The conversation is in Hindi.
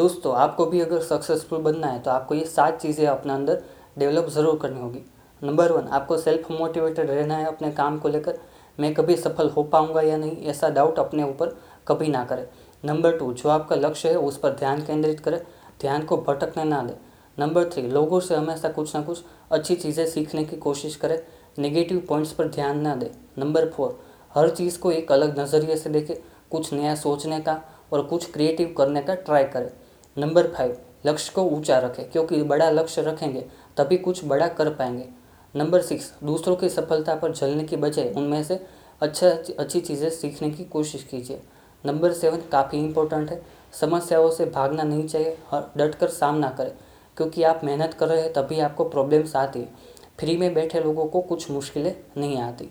दोस्तों, आपको भी अगर सक्सेसफुल बनना है तो आपको ये सात चीज़ें अपने अंदर डेवलप ज़रूर करनी होगी। नंबर वन आपको सेल्फ मोटिवेटेड रहना है अपने काम को लेकर। मैं कभी सफल हो पाऊँगा या नहीं, ऐसा डाउट अपने ऊपर कभी ना करें। नंबर टू जो आपका लक्ष्य है, उस पर ध्यान केंद्रित करें। ध्यान को भटकने ना दें। नंबर थ्री लोगों से हमेशा कुछ ना कुछ अच्छी चीज़ें सीखने की कोशिश करें। नेगेटिव पॉइंट्स पर ध्यान ना दें। नंबर फोर हर चीज़ को एक अलग नज़रिए से देखें। कुछ नया सोचने का और कुछ क्रिएटिव करने का ट्राई करें। नंबर फाइव लक्ष्य को ऊँचा रखें, क्योंकि बड़ा लक्ष्य रखेंगे, तभी कुछ बड़ा कर पाएँगे। नंबर सिक्स दूसरों की सफलता पर जलने की बजाय उनमें से अच्छा अच्छी चीज़ें सीखने की कोशिश कीजिए। नंबर सेवन काफ़ी इंपॉर्टेंट है, समस्याओं से भागना नहीं चाहिए और डट कर सामना करें, क्योंकि आप मेहनत कर रहे हैं तभी आपको प्रॉब्लम्स आती है। फ्री में बैठे लोगों को कुछ मुश्किलें नहीं आती।